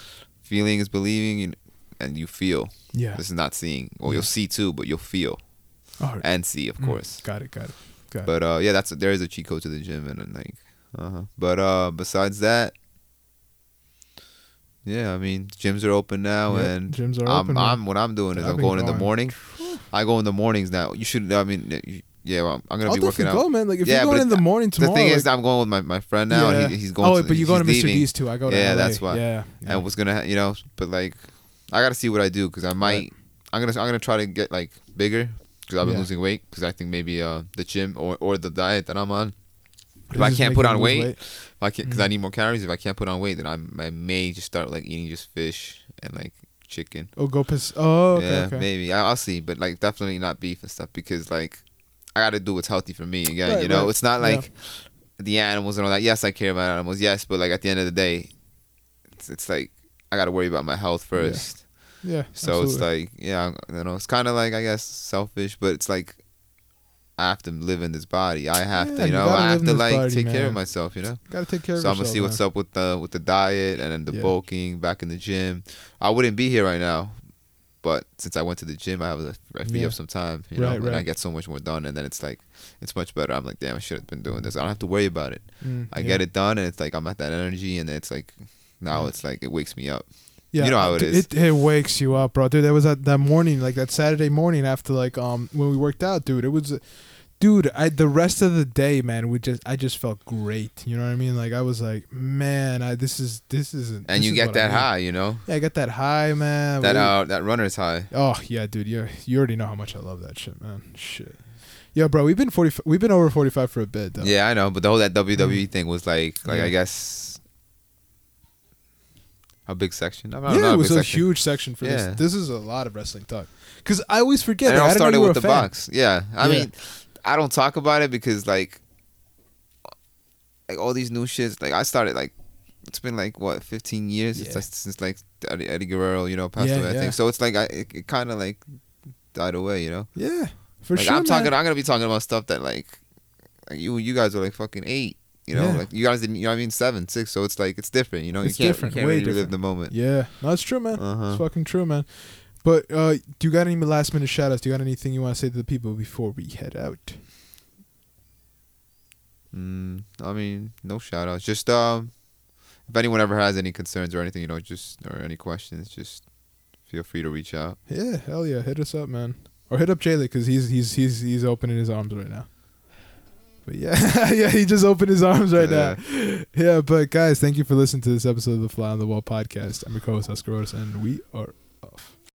feeling is believing, and, and you feel. Yeah. This is not seeing. Well, Yeah. you'll see too, but you'll feel Oh, and see, of mm. course. Got it. Got it. It. But uh, yeah, that's there is a cheat code to the gym, and, then like, uh huh. But uh, besides that, yeah, I mean, gyms are open now, Yeah, and gyms are I'm, open, man. I'm what I'm doing is I've I'm been going in the morning. I go in the mornings now. You should. I mean, you- yeah, well, I'm gonna I'll be working out. go, man. Like if Yeah, you're going in the morning tomorrow. the thing like, is, I'm going with my, my friend now, and he, he's going. Oh, to, but you go to Mr. D's too. I go to Yeah, LA. that's why. Yeah. yeah. and what's gonna, you know, but like, I gotta see what I do because I might. I'm gonna I'm gonna try to get like bigger because I've been Yeah. losing weight because I think maybe uh the gym or or the diet that I'm on. If I can't put on lose weight, if I can't because I Mhm. need more calories. If I can't put on weight, then I'm, I may just start like eating just fish and like chicken. Oh, go piss. Oh, okay. yeah, okay. maybe I, I'll see, but like definitely not beef and stuff because like I got to do what's healthy for me. Again, Right, you know, right. it's not Yeah. like the animals and all that. Yes, I care about animals. Yes, but like at the end of the day, it's, it's like I got to worry about my health first. Yeah. So it's like yeah, you know, it's kind of like I guess selfish, but it's like I have to live in this body. I have Yeah, to, you you know, gotta I have to like body, take care of myself, you know. gotta take care of myself. So I'm gonna see yourself, what's up with the with the diet and then the Yeah. bulking back in the gym. I wouldn't be here right now, but since I went to the gym, I have a, I free Yeah. up some time, you know, Right, and I get so much more done. And then it's like it's much better. I'm like, damn, I should have been doing this. I don't have to worry about it. Mm, I yeah. get it done, and it's like I'm at that energy, and it's like now Yeah. it's like it wakes me up. Yeah, You know how it. It, it wakes you up, bro. Dude, that was that, that morning, like that Saturday morning after like um when we worked out, dude. It was, dude. I the rest of the day, man, we just I just felt great. You know what I mean? Like I was like, man, I this is this isn't. And this you is get what I that high, you know, Yeah, I got that high, man. that uh that runner's high. Oh yeah, dude. You you already know how much I love that shit, man. Shit. Yeah, bro. We've been forty. We've been over forty five for a bit, though. Yeah, I know, but the whole that WWE thing was like, like Yeah. I guess a big section. I Yeah, it was a section. huge section for Yeah. this. This is a lot of wrestling talk. Cause I always forget. And it all started with the fan. box. Yeah, I Yeah. mean, I don't talk about it because like, like all these new shits. Like I started like, it's been like what 15 years Yeah. since, since like Eddie, Eddie Guerrero, you know, passed away. I think so. It's like I it, it kind of like died away, you know. Yeah, for like sure. I'm talking. I'm gonna be talking about stuff that like, like you you guys are like fucking eight. You know, Yeah. like you guys didn't. You know I mean? Seven, six. So it's like it's different. You know, It's you can't, different, You can't way really relive different. the moment. Yeah, no, it's true, man. Uh-huh. It's fucking true, man. But uh, do you got any last minute shout outs? Do you got anything you want to say to the people before we head out? Mm, I mean, no shout outs. Just um, if anyone ever has any concerns or anything, you know, just or any questions, just feel free to reach out. Yeah, hell yeah, hit us up, man, or hit up Jaylee because he's he's he's he's opening his arms right now. But yeah, yeah, he just opened his arms right yeah. now. Yeah, but guys, thank you for listening to this episode of the Fly on the Wall podcast. I'm your co-host Oscar Otis, and we are off.